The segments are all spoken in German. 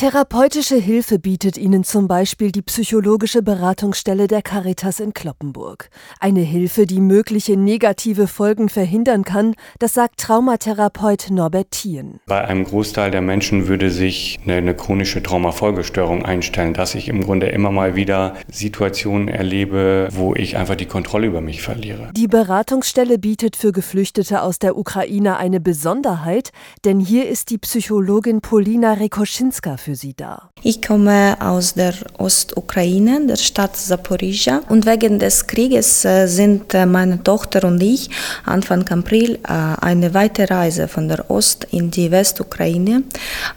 Therapeutische Hilfe bietet ihnen zum Beispiel die psychologische Beratungsstelle der Caritas in Kloppenburg. Eine Hilfe, die mögliche negative Folgen verhindern kann, das sagt Traumatherapeut Norbert Thien. Bei einem Großteil der Menschen würde sich eine, eine chronische Traumafolgestörung einstellen, dass ich im Grunde immer mal wieder Situationen erlebe, wo ich einfach die Kontrolle über mich verliere. Die Beratungsstelle bietet für Geflüchtete aus der Ukraine eine Besonderheit, denn hier ist die Psychologin Polina Rekoschinska für sie da. Ich komme aus der Ostukraine, der Stadt Zaporizhia. Und wegen des Krieges äh, sind äh, meine Tochter und ich Anfang April äh, eine weite Reise von der Ost in die Westukraine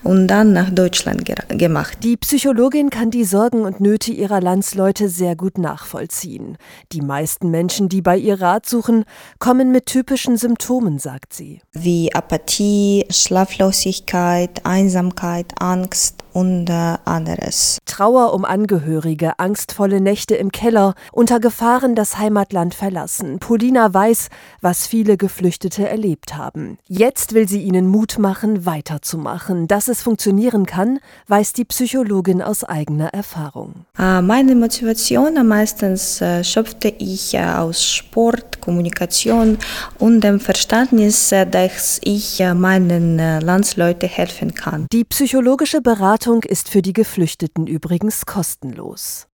und dann nach Deutschland gemacht. Die Psychologin kann die Sorgen und Nöte ihrer Landsleute sehr gut nachvollziehen. Die meisten Menschen, die bei ihr Rat suchen, kommen mit typischen Symptomen, sagt sie. Wie Apathie, Schlaflosigkeit, Einsamkeit, Angst, und anderes. Trauer um Angehörige, angstvolle Nächte im Keller, unter Gefahren das Heimatland verlassen. Polina weiß, was viele Geflüchtete erlebt haben. Jetzt will sie ihnen Mut machen, weiterzumachen. Dass es funktionieren kann, weiß die Psychologin aus eigener Erfahrung. Äh, meine Motivation meistens äh, schöpfte ich äh, aus Sport, Kommunikation und dem Verständnis, äh, dass ich meinen Landsleuten helfen kann. Die psychologische Beratung ist für die Geflüchteten übrigens kostenlos.